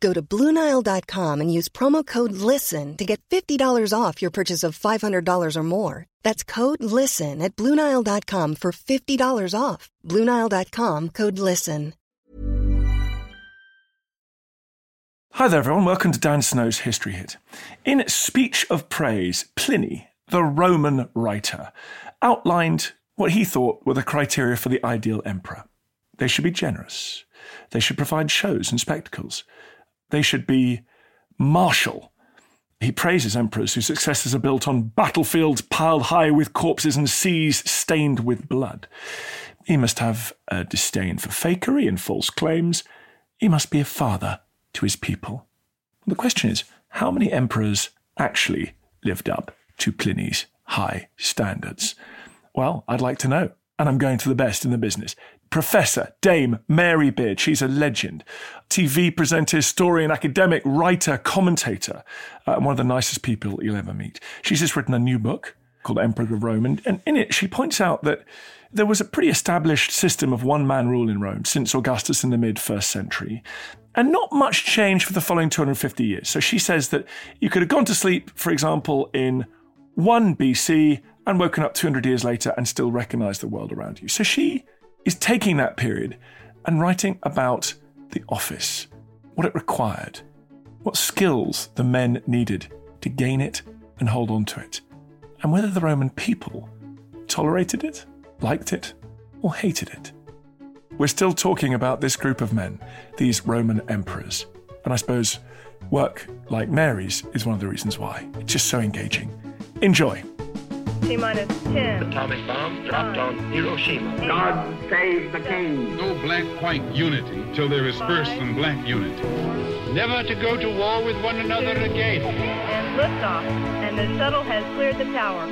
Go to Bluenile.com and use promo code LISTEN to get $50 off your purchase of $500 or more. That's code LISTEN at Bluenile.com for $50 off. Bluenile.com code LISTEN. Hi there, everyone. Welcome to Dan Snow's History Hit. In Speech of Praise, Pliny, the Roman writer, outlined what he thought were the criteria for the ideal emperor. They should be generous. They should provide shows and spectacles. They should be martial. He praises emperors whose successes are built on battlefields piled high with corpses and seas stained with blood. He must have a disdain for fakery and false claims. He must be a father to his people. The question is how many emperors actually lived up to Pliny's high standards? Well, I'd like to know, and I'm going to the best in the business. Professor Dame Mary Beard, she's a legend. TV presenter, historian, academic, writer, commentator, uh, one of the nicest people you'll ever meet. She's just written a new book called Emperor of Rome, and, and in it she points out that there was a pretty established system of one man rule in Rome since Augustus in the mid first century, and not much change for the following 250 years. So she says that you could have gone to sleep, for example, in 1 BC and woken up 200 years later and still recognize the world around you. So she is taking that period and writing about the office, what it required, what skills the men needed to gain it and hold on to it, and whether the Roman people tolerated it, liked it, or hated it. We're still talking about this group of men, these Roman emperors, and I suppose work like Mary's is one of the reasons why. It's just so engaging. Enjoy. T minus 10. Atomic bomb dropped on Hiroshima. Uh, God save the king. No black-white unity till there is first and black unity. Never to go to war with one another again. And liftoff. And the shuttle has cleared the tower.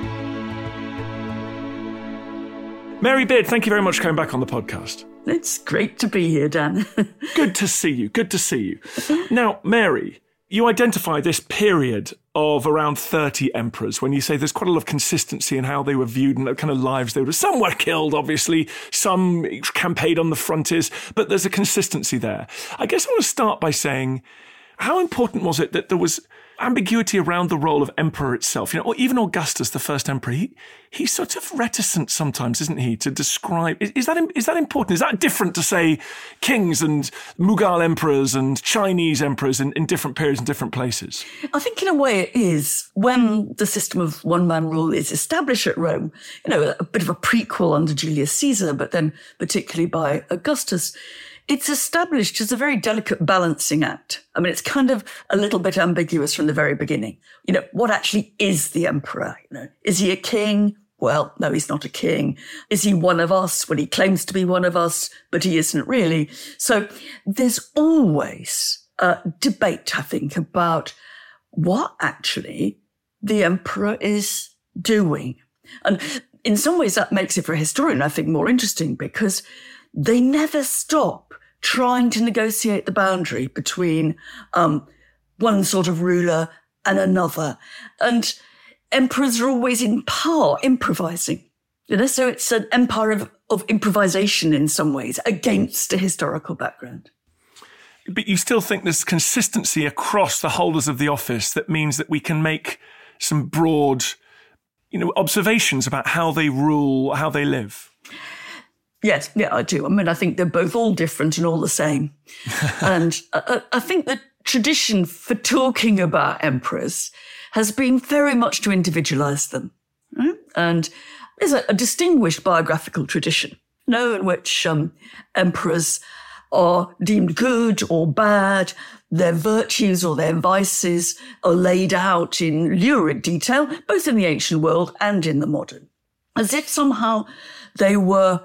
Mary Beard, thank you very much for coming back on the podcast. It's great to be here, Dan. Good to see you. Good to see you. Now, Mary, you identify this period of around 30 emperors when you say there's quite a lot of consistency in how they were viewed and the kind of lives they were. Some were killed, obviously, some campaigned on the frontiers, but there's a consistency there. I guess I want to start by saying, how important was it that there was ambiguity around the role of emperor itself. You know, or even Augustus, the first emperor, he, he's sort of reticent sometimes, isn't he, to describe. Is, is, that is that important? Is that different to say kings and Mughal emperors and Chinese emperors in, in different periods and different places? I think in a way it is. When the system of one man rule is established at Rome, you know, a bit of a prequel under Julius Caesar, but then particularly by Augustus it's established as a very delicate balancing act. I mean, it's kind of a little bit ambiguous from the very beginning. You know, what actually is the emperor? You know, is he a king? Well, no, he's not a king. Is he one of us? Well, he claims to be one of us, but he isn't really. So there's always a debate, I think, about what actually the emperor is doing. And in some ways, that makes it for a historian, I think, more interesting because they never stop trying to negotiate the boundary between um, one sort of ruler and another. And emperors are always in power improvising. You know, so it's an empire of, of improvisation in some ways against a historical background. But you still think there's consistency across the holders of the office that means that we can make some broad, you know, observations about how they rule, how they live. Yes, yeah, I do. I mean, I think they're both all different and all the same. and I, I, think the tradition for talking about emperors has been very much to individualize them. Right? And there's a, a distinguished biographical tradition no, in which um, emperors are deemed good or bad. Their virtues or their vices are laid out in lurid detail, both in the ancient world and in the modern, as if somehow they were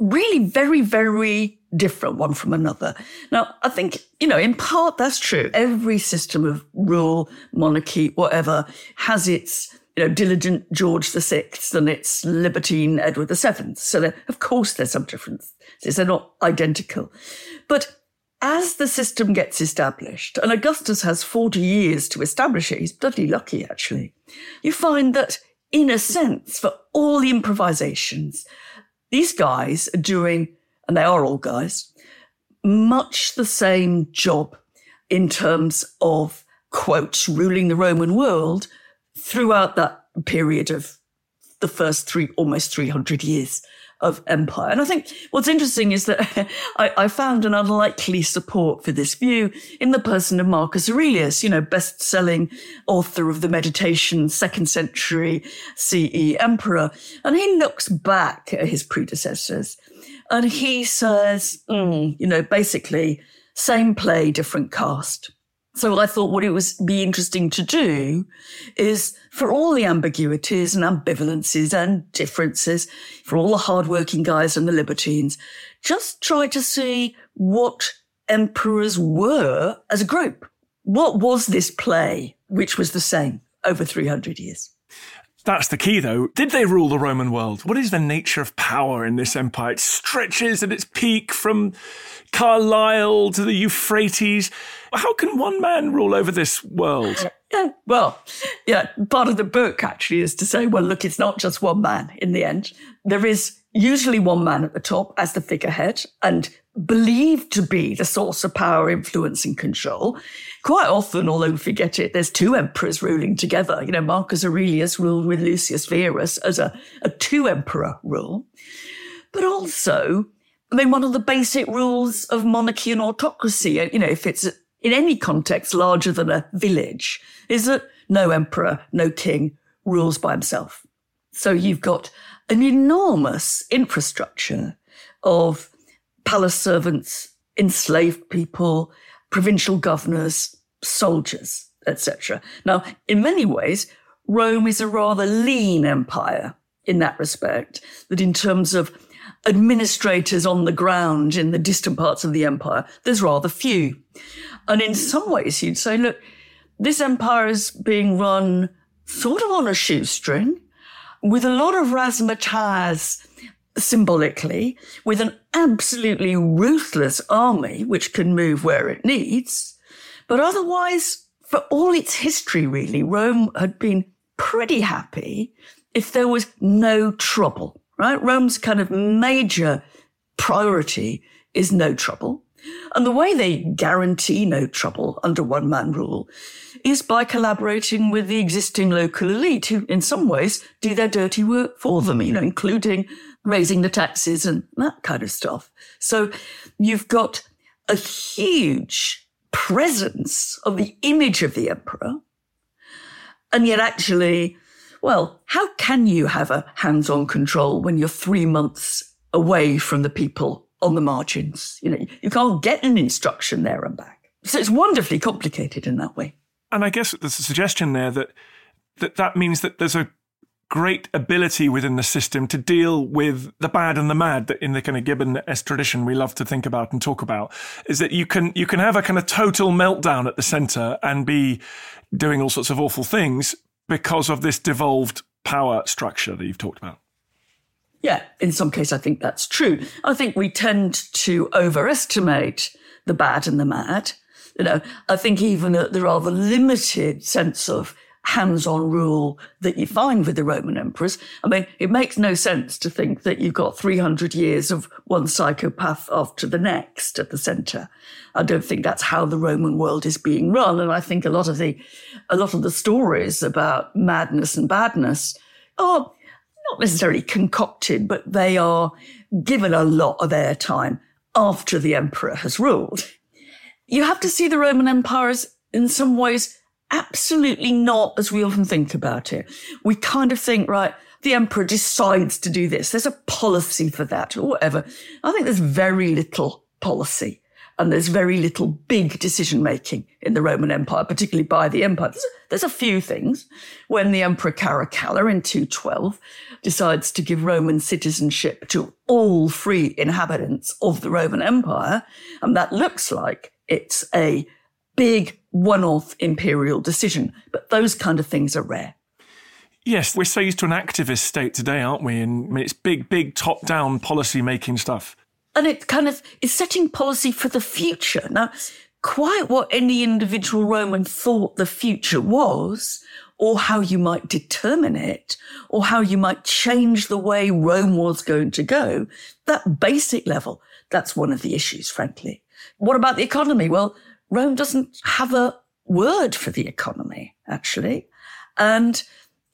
really very, very different one from another. Now, I think, you know, in part that's true. Every system of rule, monarchy, whatever, has its you know, diligent George VI and its libertine Edward VII. So, of course, there's some differences. They're not identical. But as the system gets established, and Augustus has 40 years to establish it, he's bloody lucky, actually, you find that, in a sense, for all the improvisations, these guys are doing, and they are all guys, much the same job in terms of, quote, ruling the Roman world throughout that period of the first three, almost 300 years of empire. And I think what's interesting is that I, I, found an unlikely support for this view in the person of Marcus Aurelius, you know, best selling author of the Meditation, second century CE emperor. And he looks back at his predecessors and he says, mm, you know, basically, same play, different cast. So I thought what it would be interesting to do is for all the ambiguities and ambivalences and differences, for all the hardworking guys and the libertines, just try to see what emperors were as a group. What was this play, which was the same over 300 years? That's the key, though. Did they rule the Roman world? What is the nature of power in this empire? It stretches at its peak from Carlisle to the Euphrates. How can one man rule over this world? Yeah, well, yeah, part of the book actually is to say, well, look, it's not just one man in the end. There is usually one man at the top as the figurehead and believed to be the source of power, influence, and control. Quite often, although we forget it, there's two emperors ruling together. You know, Marcus Aurelius ruled with Lucius Verus as a, a two emperor rule. But also, I mean, one of the basic rules of monarchy and autocracy, you know, if it's in any context larger than a village, is that no emperor, no king rules by himself. So you've got an enormous infrastructure of palace servants, enslaved people, provincial governors, soldiers, etc. Now, in many ways, Rome is a rather lean empire in that respect, that in terms of administrators on the ground in the distant parts of the empire, there's rather few. And in some ways, you'd say, look, this empire is being run sort of on a shoestring with a lot of razzmatazz symbolically, with an absolutely ruthless army which can move where it needs. But otherwise, for all its history, really, Rome had been pretty happy if there was no trouble, right? Rome's kind of major priority is no trouble. And the way they guarantee no trouble under one man rule is by collaborating with the existing local elite who, in some ways, do their dirty work for them, you know, including raising the taxes and that kind of stuff. So you've got a huge presence of the image of the emperor. And yet, actually, well, how can you have a hands on control when you're three months away from the people on the margins? You know, you can't get an instruction there and back. So it's wonderfully complicated in that way. And I guess there's a suggestion there that that, that means that there's a great ability within the system to deal with the bad and the mad that in the kind of Gibbon S tradition we love to think about and talk about is that you can you can have a kind of total meltdown at the center and be doing all sorts of awful things because of this devolved power structure that you've talked about. Yeah, in some case I think that's true. I think we tend to overestimate the bad and the mad. You know, I think even the rather limited sense of hands-on rule that you find with the Roman emperors. I mean, it makes no sense to think that you've got 300 years of one psychopath after the next at the center. I don't think that's how the Roman world is being run. And I think a lot of the, a lot of the stories about madness and badness are not necessarily concocted, but they are given a lot of airtime after the emperor has ruled. You have to see the Roman Empire as, in some ways, absolutely not as we often think about it. We kind of think, right, the emperor decides to do this. There's a policy for that or whatever. I think there's very little policy and there's very little big decision making in the Roman Empire, particularly by the empire. There's, there's a few things. When the Emperor Caracalla in 212 decides to give Roman citizenship to all free inhabitants of the Roman Empire, and that looks like it's a big one-off imperial decision. But those kind of things are rare. Yes, we're so used to an activist state today, aren't we? And I mean, it's big, big top-down policy-making stuff. And it kind of is setting policy for the future. Now, quite what any individual Roman thought the future was, or how you might determine it, or how you might change the way Rome was going to go, that basic level, that's one of the issues, frankly. What about the economy? Well, Rome doesn't have a word for the economy, actually. And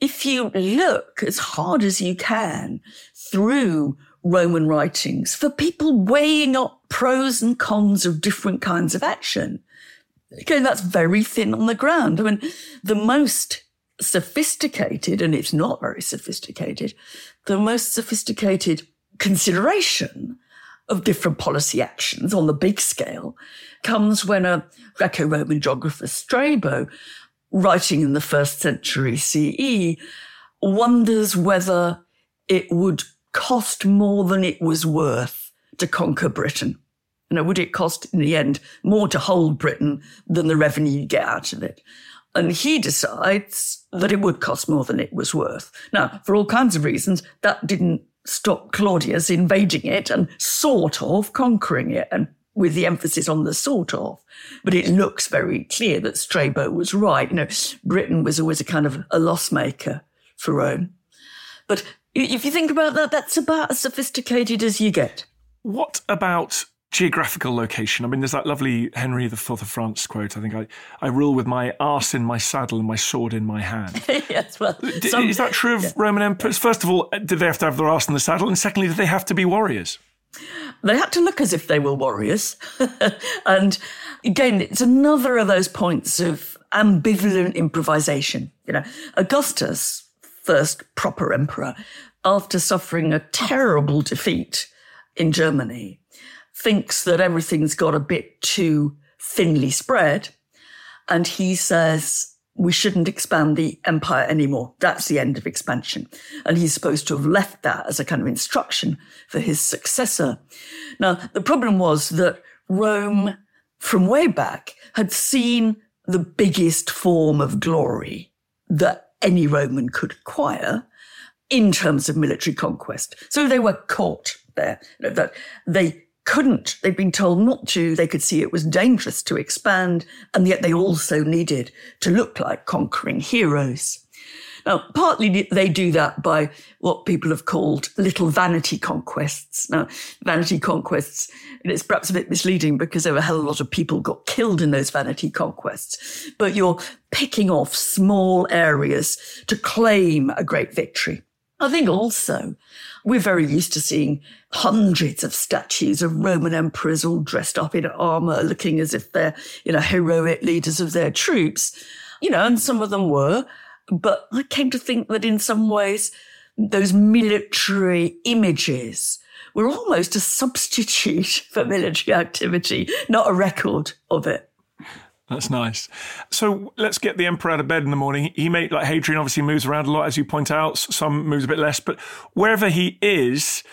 if you look as hard as you can through Roman writings for people weighing up pros and cons of different kinds of action, again, that's very thin on the ground. I mean, the most sophisticated, and it's not very sophisticated, the most sophisticated consideration of different policy actions on the big scale comes when a Greco-Roman geographer Strabo, writing in the first century CE, wonders whether it would cost more than it was worth to conquer Britain. You know, would it cost in the end more to hold Britain than the revenue you get out of it? And he decides that it would cost more than it was worth. Now, for all kinds of reasons, that didn't stop Claudius invading it and sort of conquering it, and with the emphasis on the sort of. But it looks very clear that Strabo was right. You know, Britain was always a kind of a loss maker for Rome. But if you think about that, that's about as sophisticated as you get. What about geographical location? I mean, there's that lovely Henry IV of France quote. I think I, I rule with my arse in my saddle and my sword in my hand. yes, well, some, is that true of yeah. Roman emperors? First of all, uh, did they have to have their arse in the saddle? And secondly, did they have to be warriors? They had to look as if they were warriors. and again, it's another of those points of ambivalent improvisation. You know, Augustus, first proper emperor, after suffering a terrible defeat in Germany, thinks that everything's got a bit too thinly spread. And he says, we shouldn't expand the empire anymore. That's the end of expansion. And he's supposed to have left that as a kind of instruction for his successor. Now, the problem was that Rome, from way back, had seen the biggest form of glory that any Roman could acquire in terms of military conquest. So they were caught there. That they couldn't, they'd been told not to. They could see it was dangerous to expand. And yet they also needed to look like conquering heroes. Now, partly they do that by what people have called little vanity conquests. Now, vanity conquests, it's perhaps a bit misleading because there were a hell of a lot of people got killed in those vanity conquests. But you're picking off small areas to claim a great victory. I think also we're very used to seeing hundreds of statues of Roman emperors all dressed up in armor, looking as if they're, you know, heroic leaders of their troops. You know, and some of them were. But I came to think that in some ways, those military images were almost a substitute for military activity, not a record of it. That's nice. So let's get the emperor out of bed in the morning. He may, like Hadrian, obviously moves around a lot, as you point out. Some moves a bit less, but wherever he is,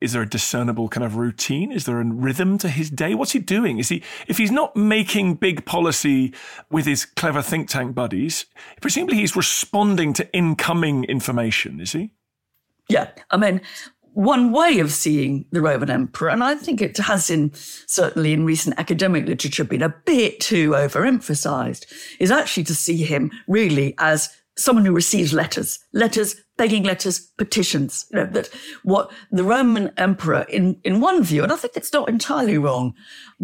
is there a discernible kind of routine? Is there a rhythm to his day? What's he doing? Is he, if he's not making big policy with his clever think tank buddies, presumably he's responding to incoming information, is he? Yeah. I mean, one way of seeing the Roman emperor, and I think it has in certainly in recent academic literature been a bit too overemphasized, is actually to see him really as someone who receives letters, letters, begging letters, petitions. You know, that what the Roman emperor, in, in one view, and I think it's not entirely wrong,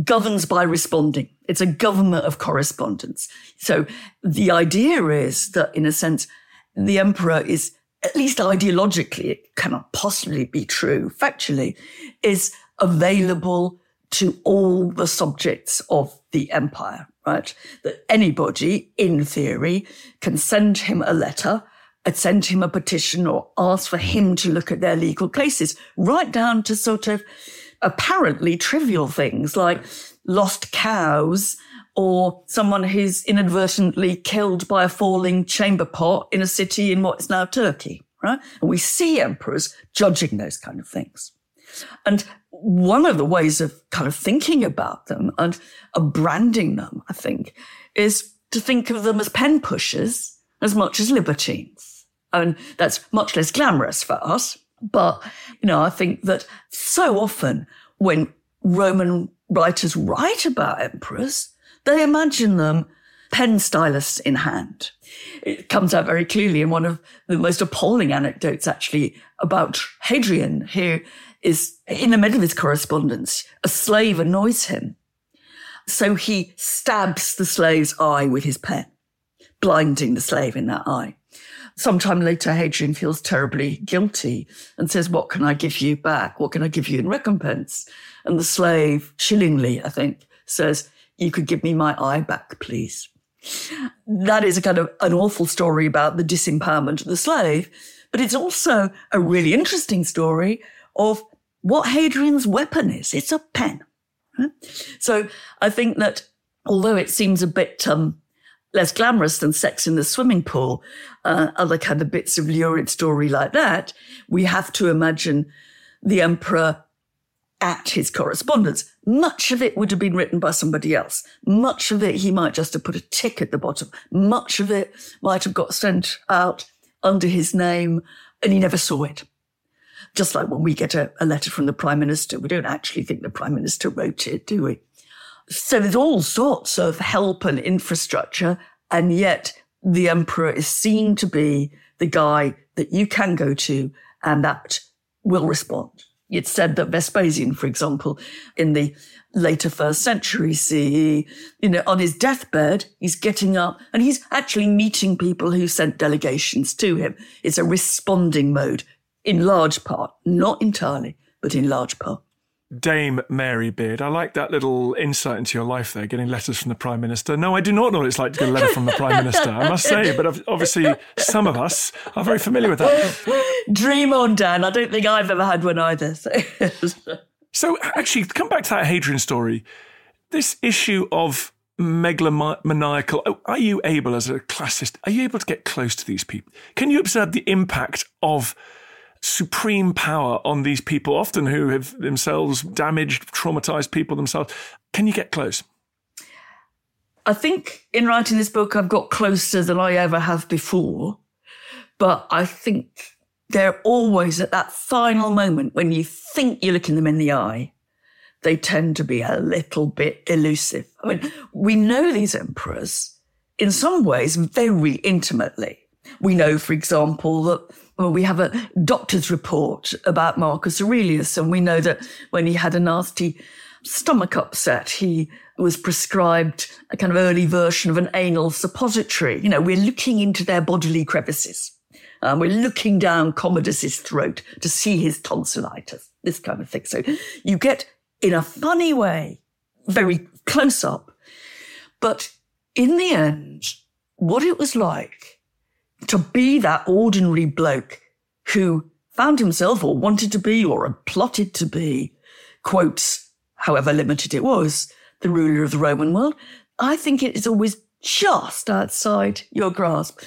governs by responding. It's a government of correspondence. So the idea is that in a sense, the emperor is at least ideologically, it cannot possibly be true, factually, is available to all the subjects of the empire, right? That anybody, in theory, can send him a letter uh, send him a petition or ask for him to look at their legal cases, right down to sort of apparently trivial things like lost cows or someone who's inadvertently killed by a falling chamber pot in a city in what is now Turkey, right? And we see emperors judging those kind of things. And one of the ways of kind of thinking about them and branding them, I think, is to think of them as pen pushers as much as libertines. And that's much less glamorous for us. But, you know, I think that so often when Roman writers write about emperors, they imagine them pen stylus in hand. It comes out very clearly in one of the most appalling anecdotes, actually, about Hadrian, who is in the middle of his correspondence. A slave annoys him. So he stabs the slave's eye with his pen, blinding the slave in that eye. Sometime later, Hadrian feels terribly guilty and says, What can I give you back? What can I give you in recompense? And the slave, chillingly, I think, says, You could give me my eye back, please. That is a kind of an awful story about the disempowerment of the slave, but it's also a really interesting story of what Hadrian's weapon is. It's a pen. So I think that although it seems a bit um, less glamorous than sex in the swimming pool, uh, other kind of bits of lurid story like that, we have to imagine the emperor at his correspondence. Much of it would have been written by somebody else. Much of it he might just have put a tick at the bottom. Much of it might have got sent out under his name and he never saw it. Just like when we get a, a letter from the prime minister, we don't actually think the prime minister wrote it, do we? So there's all sorts of help and infrastructure. And yet the emperor is seen to be the guy that you can go to and that will respond. It's said that Vespasian, for example, in the later first century CE, you know, on his deathbed, he's getting up and he's actually meeting people who sent delegations to him. It's a responding mode in large part, not entirely, but in large part. Dame Mary Beard. I like that little insight into your life there, getting letters from the Prime Minister. No, I do not know what it's like to get a letter from the Prime Minister, I must say, but obviously some of us are very familiar with that. Dream on, Dan. I don't think I've ever had one either. So, so actually, come back to that Hadrian story. This issue of megalomaniacal, oh, are you able as a classicist, are you able to get close to these people? Can you observe the impact of supreme power on these people, often who have themselves damaged, traumatized people themselves. Can you get close? I think in writing this book, I've got closer than I ever have before. But I think they're always at that final moment when you think you're looking them in the eye, they tend to be a little bit elusive. I mean, we know these emperors in some ways very intimately. We know, for example, that well, we have a doctor's report about Marcus Aurelius, and we know that when he had a nasty stomach upset, he was prescribed a kind of early version of an anal suppository. You know, we're looking into their bodily crevices. Um, we're looking down Commodus's throat to see his tonsillitis, this kind of thing. So you get, in a funny way, very close up. But in the end, what it was like to be that ordinary bloke who found himself or wanted to be or plotted to be, quotes, however limited it was, the ruler of the Roman world, I think it is always just outside your grasp.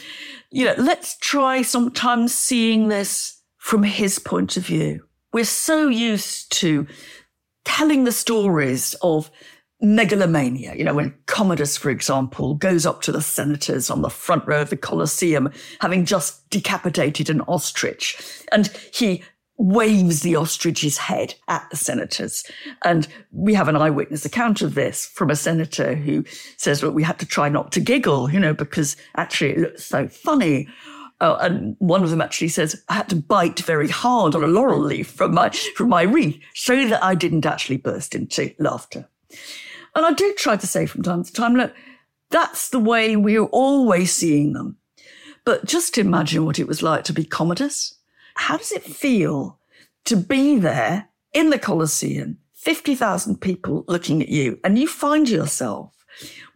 You know, let's try sometimes seeing this from his point of view. We're so used to telling the stories of megalomania. You know, when Commodus, for example, goes up to the senators on the front row of the Colosseum, having just decapitated an ostrich, and he waves the ostrich's head at the senators. And we have an eyewitness account of this from a senator who says, well, we had to try not to giggle, you know, because actually it looks so funny. Uh, and one of them actually says, I had to bite very hard on a laurel leaf from my, from my wreath so that I didn't actually burst into laughter. And I do try to say from time to time, look, that's the way we're always seeing them. But just imagine what it was like to be Commodus. How does it feel to be there in the Colosseum, 50,000 people looking at you, and you find yourself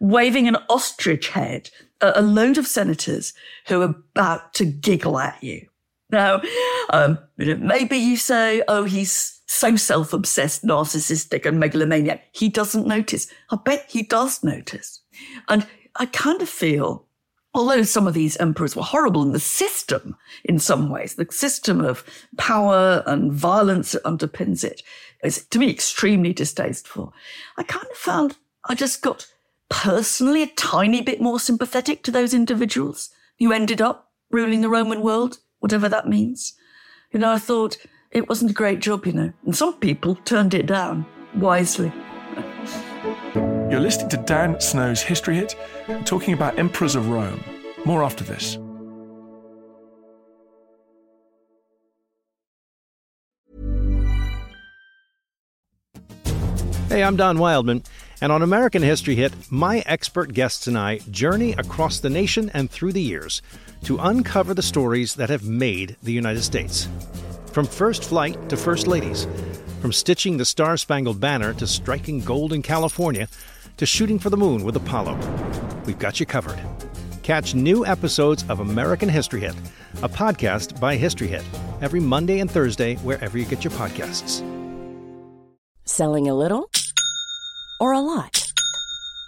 waving an ostrich head at a load of senators who are about to giggle at you. Now, um, maybe you say, oh, he's so self obsessed, narcissistic, and megalomaniac. He doesn't notice. I bet he does notice. And I kind of feel, although some of these emperors were horrible in the system in some ways, the system of power and violence that underpins it is, to me, extremely distasteful. I kind of found I just got personally a tiny bit more sympathetic to those individuals who ended up ruling the Roman world whatever that means. You know, I thought it wasn't a great job, you know, and some people turned it down wisely. You're listening to Dan Snow's History Hit, talking about emperors of Rome. More after this. Hey, I'm Don Wildman, and on American History Hit, my expert guests and I journey across the nation and through the years to uncover the stories that have made the United States. From first flight to first ladies, from stitching the Star Spangled Banner to striking gold in California to shooting for the moon with Apollo, we've got you covered. Catch new episodes of American History Hit, a podcast by History Hit, every Monday and Thursday wherever you get your podcasts. Selling a little or a lot?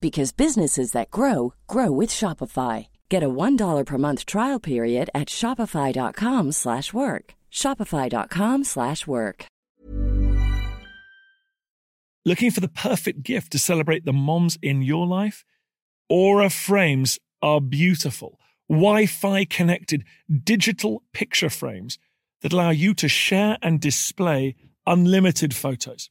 because businesses that grow grow with Shopify. Get a $1 per month trial period at Shopify.com slash work. Shopify.com slash work. Looking for the perfect gift to celebrate the moms in your life? Aura frames are beautiful. Wi-Fi connected digital picture frames that allow you to share and display unlimited photos.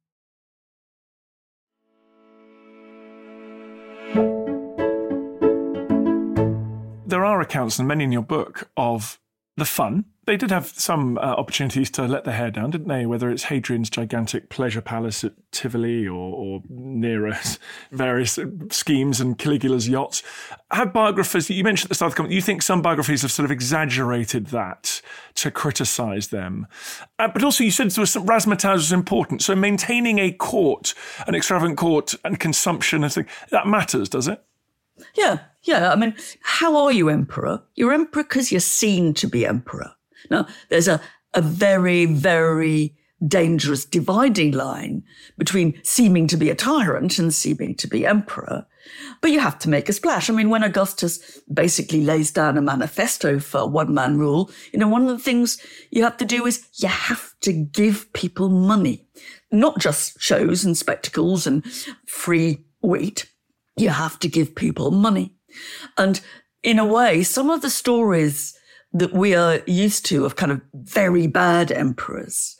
There are accounts, and many in your book, of the fun. They did have some uh, opportunities to let their hair down, didn't they? Whether it's Hadrian's gigantic pleasure palace at Tivoli or, or Nero's various schemes and Caligula's yachts. Have biographers, you mentioned at the start of the comment, you think some biographies have sort of exaggerated that to criticize them. Uh, but also, you said there was some, razzmatazz was important. So maintaining a court, an extravagant court, and consumption and things, that matters, does it? Yeah, yeah. I mean, how are you emperor? You're emperor because you're seen to be emperor. Now, there's a, a very, very dangerous dividing line between seeming to be a tyrant and seeming to be emperor. But you have to make a splash. I mean, when Augustus basically lays down a manifesto for one man rule, you know, one of the things you have to do is you have to give people money, not just shows and spectacles and free wheat, you have to give people money. And in a way, some of the stories that we are used to of kind of very bad emperors,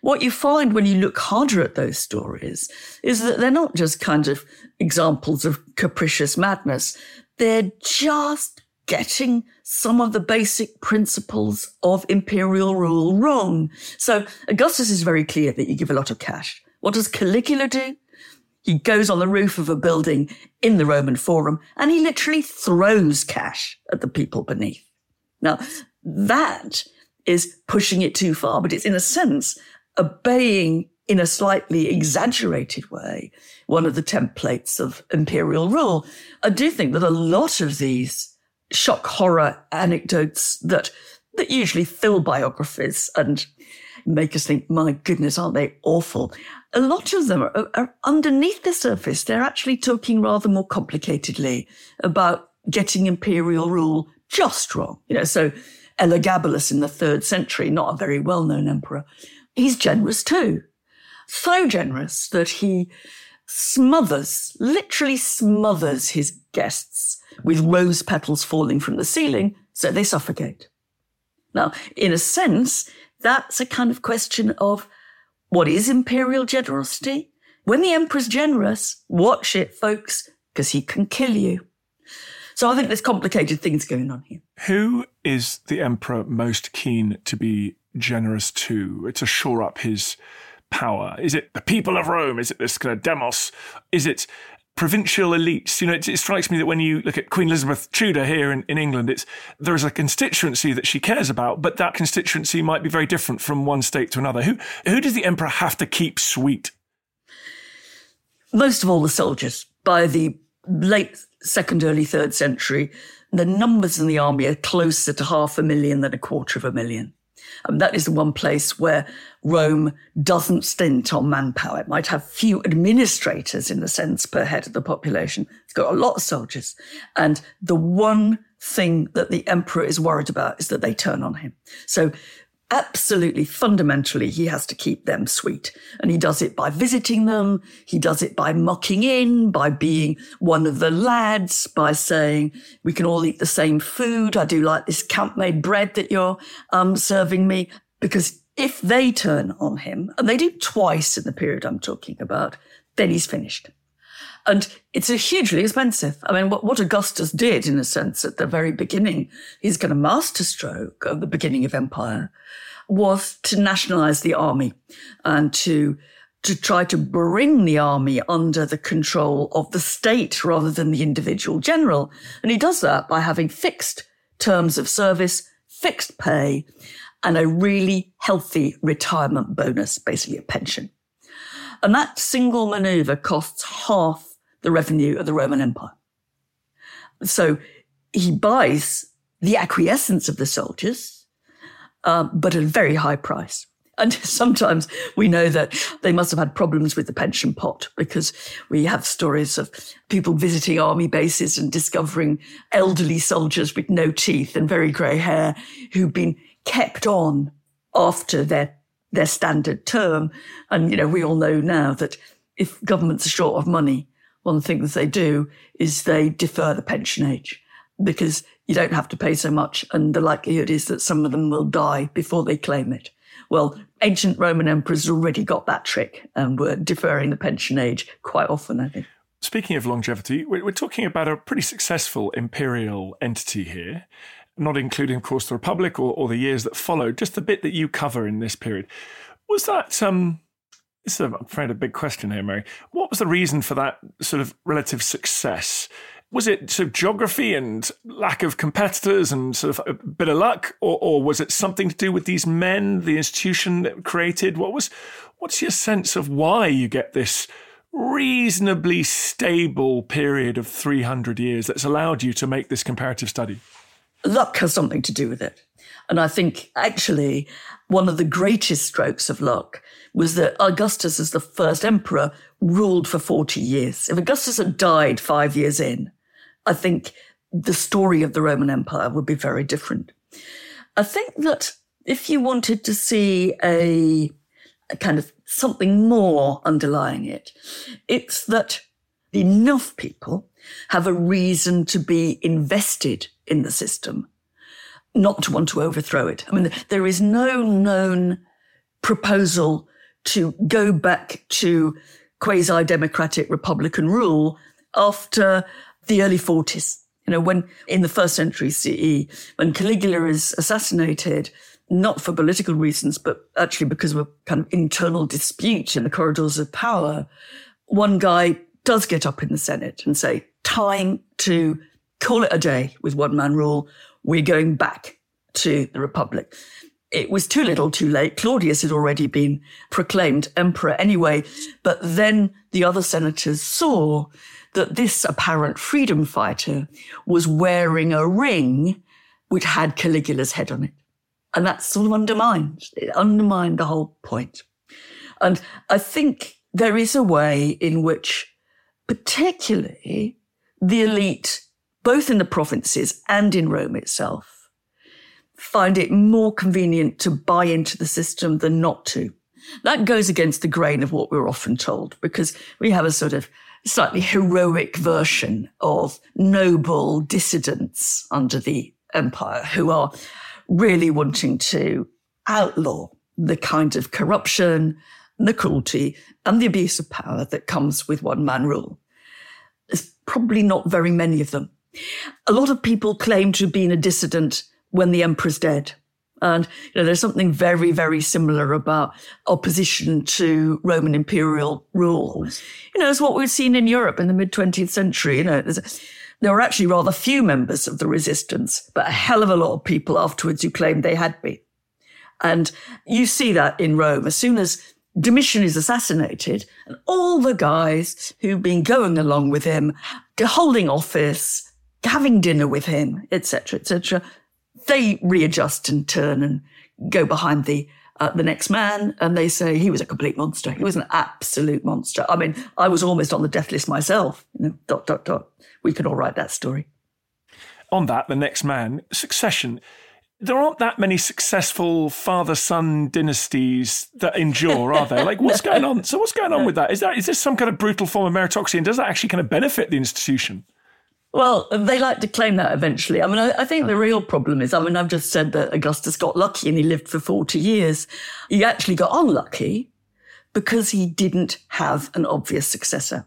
what you find when you look harder at those stories is that they're not just kind of examples of capricious madness. They're just getting some of the basic principles of imperial rule wrong. So Augustus is very clear that you give a lot of cash. What does Caligula do? He goes on the roof of a building in the Roman Forum and he literally throws cash at the people beneath. Now, that is pushing it too far, but it's in a sense obeying in a slightly exaggerated way one of the templates of imperial rule. I do think that a lot of these shock horror anecdotes that that usually fill biographies and make us think, my goodness, aren't they awful? A lot of them are, are underneath the surface. They're actually talking rather more complicatedly about getting imperial rule just wrong. You know, so Elagabalus in the third century, not a very well-known emperor, he's generous too. So generous that he smothers, literally smothers his guests with rose petals falling from the ceiling so they suffocate. Now, in a sense, that's a kind of question of what is imperial generosity? When the emperor's generous, watch it, folks, because he can kill you. So I think there's complicated things going on here. Who is the emperor most keen to be generous to, to shore up his power? Is it the people of Rome? Is it this kind of demos? Is it provincial elites. You know, it, it, strikes me that when you look at Queen Elizabeth Tudor here in, in England, it's there is a constituency that she cares about, but that constituency might be very different from one state to another. Who who does the emperor have to keep sweet? Most of all, the soldiers. By the late second, early third century, the numbers in the army are closer to half a million than a quarter of a million. And that is the one place where Rome doesn't stint on manpower. It might have few administrators in a sense per head of the population. It's got a lot of soldiers. And the one thing that the emperor is worried about is that they turn on him. So absolutely fundamentally he has to keep them sweet. And he does it by visiting them. He does it by mucking in by being one of the lads by saying we can all eat the same food. I do like this camp made bread that you're um, serving me. Because if they turn on him and they do twice in the period i'm talking about then he's finished and it's a hugely expensive. I mean, what, what Augustus did, in a sense, at the very beginning, his kind of masterstroke of the beginning of empire, was to nationalize the army and to to try to bring the army under the control of the state rather than the individual general. And he does that by having fixed terms of service, fixed pay, and a really healthy retirement bonus, basically a pension. And that single maneuver costs half the revenue of the Roman Empire. So he buys the acquiescence of the soldiers, uh, but at a very high price. And sometimes we know that they must have had problems with the pension pot because we have stories of people visiting army bases and discovering elderly soldiers with no teeth and very grey hair who've been kept on after their their standard term. And you know, we all know now that if governments are short of money, one of the things they do is they defer the pension age because you don't have to pay so much. And the likelihood is that some of them will die before they claim it. Well, ancient Roman emperors already got that trick and were deferring the pension age quite often, I think. Speaking of longevity, we're talking about a pretty successful imperial entity here, not including, of course, the Republic or, or the years that followed, just the bit that you cover in this period. Was that um, this is, I'm afraid, a big question here, Mary. What was the reason for that sort of relative success? Was it sort of geography and lack of competitors and sort of a bit of luck, or, or was it something to do with these men, the institution that created? What was, what's your sense of why you get this reasonably stable period of 300 years that's allowed you to make this comparative study? Luck has something to do with it. And I think actually one of the greatest strokes of luck was that Augustus, as the first emperor, ruled for 40 years. If Augustus had died five years in, I think the story of the Roman Empire would be very different. I think that if you wanted to see a, a kind of something more underlying it, it's that enough people have a reason to be invested in the system, not to want to overthrow it. I mean, there is no known proposal to go back to quasi democratic republican rule after the early 40s. You know, when in the first century CE, when Caligula is assassinated, not for political reasons, but actually because of a kind of internal dispute in the corridors of power, one guy does get up in the Senate and say, time to call it a day with one man rule. We're going back to the Republic. It was too little too late. Claudius had already been proclaimed emperor anyway, but then the other senators saw that this apparent freedom fighter was wearing a ring which had Caligula's head on it. And that sort of undermined, it undermined the whole point. And I think there is a way in which, particularly the elite, both in the provinces and in Rome itself, find it more convenient to buy into the system than not to. That goes against the grain of what we're often told because we have a sort of slightly heroic version of noble dissidents under the empire who are really wanting to outlaw the kind of corruption, the cruelty, and the abuse of power that comes with one man rule. There's probably not very many of them. A lot of people claim to have been a dissident when the emperor's dead. And you know, there's something very, very similar about opposition to Roman imperial rule. You know, it's what we've seen in Europe in the mid 20th century. You know, there were actually rather few members of the resistance, but a hell of a lot of people afterwards who claimed they had been. And you see that in Rome. As soon as Domitian is assassinated, and all the guys who've been going along with him, holding office, having dinner with him, etc., etc., they readjust and turn and go behind the uh, the next man, and they say he was a complete monster. He was an absolute monster. I mean, I was almost on the death list myself. You know, dot dot dot. We could all write that story. On that, the next man succession. There aren't that many successful father-son dynasties that endure, are there? Like, what's going on? So, what's going on with that? Is that is this some kind of brutal form of meritocracy, and does that actually kind of benefit the institution? Well, they like to claim that eventually. I mean, I, I, think the real problem is, I mean, I've just said that Augustus got lucky and he lived for 40 years. He actually got unlucky because he didn't have an obvious successor.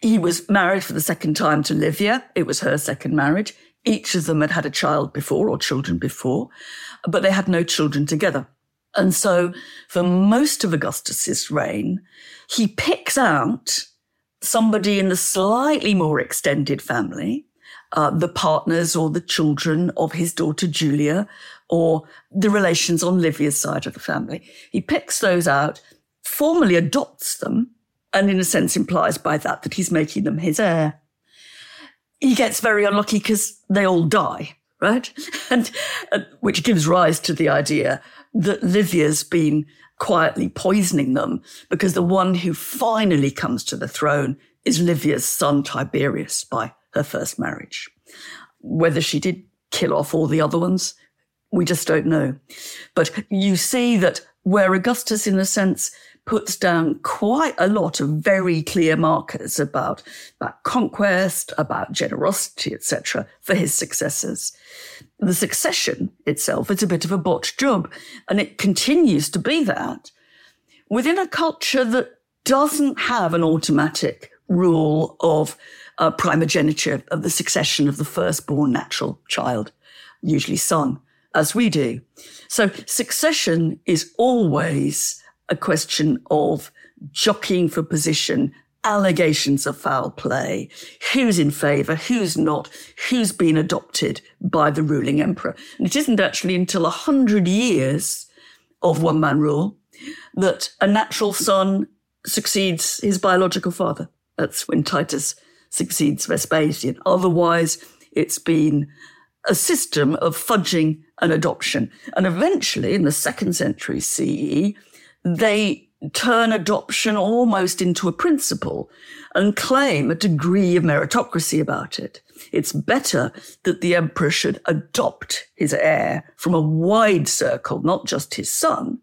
He was married for the second time to Livia. It was her second marriage. Each of them had had a child before or children before, but they had no children together. And so for most of Augustus's reign, he picks out somebody in the slightly more extended family, uh, the partners or the children of his daughter Julia, or the relations on Livia's side of the family. He picks those out, formally adopts them, and in a sense implies by that that he's making them his heir. He gets very unlucky because they all die, right? And uh, which gives rise to the idea that Livia's been quietly poisoning them because the one who finally comes to the throne is Livia's son Tiberius by her first marriage. Whether she did kill off all the other ones, we just don't know. But you see that where Augustus, in a sense, puts down quite a lot of very clear markers about, about conquest, about generosity, etc., for his successors. The succession itself is a bit of a botched job, and it continues to be that within a culture that doesn't have an automatic rule of uh, primogeniture, of the succession of the firstborn natural child, usually son, as we do. So succession is always a question of jockeying for position, allegations of foul play, who's in favor, who's not, who's been adopted by the ruling emperor. And it isn't actually until a hundred years of one man rule that a natural son succeeds his biological father. That's when Titus succeeds Vespasian. Otherwise, it's been a system of fudging and adoption. And eventually, in the second century CE, they turn adoption almost into a principle and claim a degree of meritocracy about it. It's better that the emperor should adopt his heir from a wide circle, not just his son,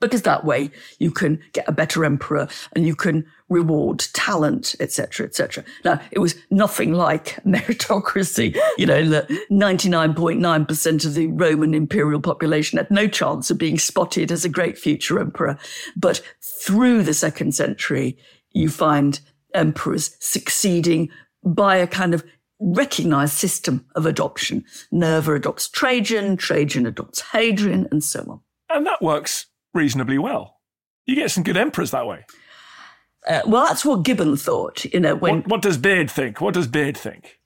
because that way you can get a better emperor and you can reward talent, etc., etc. Now, it was nothing like meritocracy. You know, the 99.9% of the Roman imperial population had no chance of being spotted as a great future emperor. But through the second century, you find emperors succeeding by a kind of recognized system of adoption. Nerva adopts Trajan, Trajan adopts Hadrian, and so on. And that works reasonably well. You get some good emperors that way. Uh, well, that's what Gibbon thought. You know, when what, what, does Beard think? What does Beard think?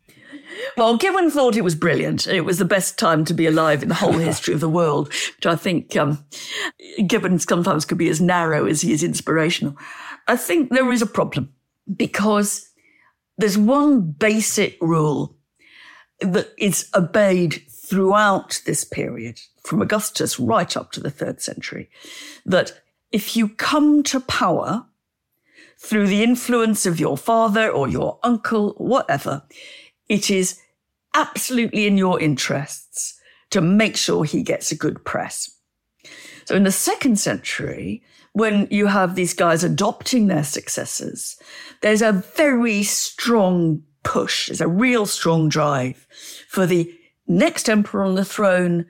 Well, Gibbon thought it was brilliant. It was the best time to be alive in the whole history of the world, which I think um, Gibbon sometimes could be as narrow as he is inspirational. I think there is a problem because there's one basic rule that is obeyed throughout this period, from Augustus right up to the third century, that if you come to power through the influence of your father or your uncle, whatever, it is absolutely in your interests to make sure he gets a good press. So in the second century, when you have these guys adopting their successors, there's a very strong push, there's a real strong drive for the next emperor on the throne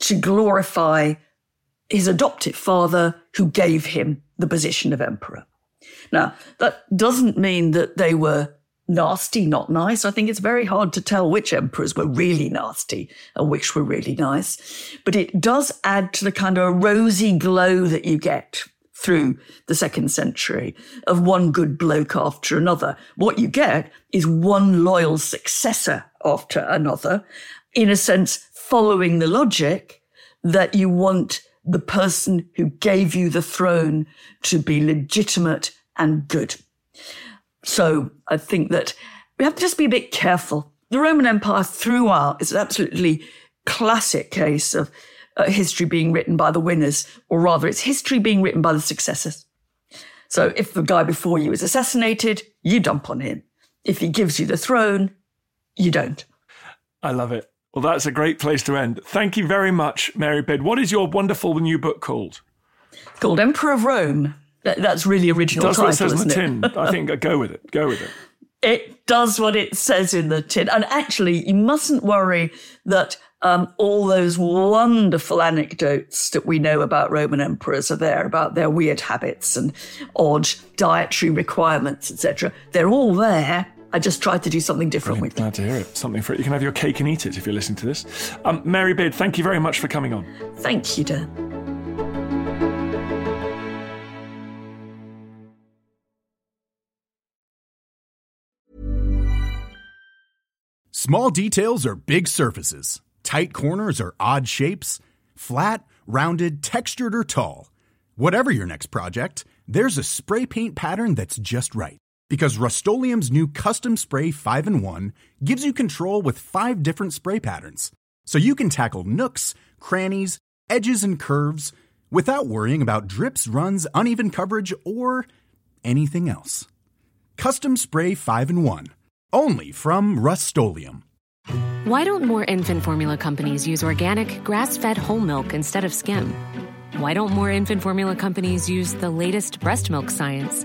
to glorify his adoptive father who gave him the position of emperor. Now, that doesn't mean that they were nasty, not nice. I think it's very hard to tell which emperors were really nasty and which were really nice. But it does add to the kind of rosy glow that you get through the second century of one good bloke after another. What you get is one loyal successor after another, in a sense, following the logic that you want the person who gave you the throne to be legitimate and good. So I think that we have to just be a bit careful. The Roman Empire throughout is an absolutely classic case of uh, history being written by the winners, or rather, it's history being written by the successors. So if the guy before you is assassinated, you dump on him. If he gives you the throne, you don't. I love it. Well, that's a great place to end. Thank you very much, Mary Beard. What is your wonderful new book called? It's called Emperor of Rome. That's really original That's title, what it says on the tin. I think go with it. Go with it. It does what it says in the tin. And actually, you mustn't worry that um, all those wonderful anecdotes that we know about Roman emperors are there about their weird habits and odd dietary requirements, etc. They're all there. I just tried to do something different Brilliant. with them. Glad to hear it. Something for it. You can have your cake and eat it if you're listening to this. Um, Mary Beard, thank you very much for coming on. Thank you, Dan. Small details are big surfaces. Tight corners are odd shapes. Flat, rounded, textured, or tall. Whatever your next project, there's a spray paint pattern that's just right. Because Rust-Oleum Custom Spray 5 and 1 gives you control with five different spray patterns. So you can tackle nooks, crannies, edges, and curves without worrying about drips, runs, uneven coverage, or anything else. Custom Spray 5 and 1. Only from Rust Why don't more infant formula companies use organic, grass fed whole milk instead of skim? Why don't more infant formula companies use the latest breast milk science?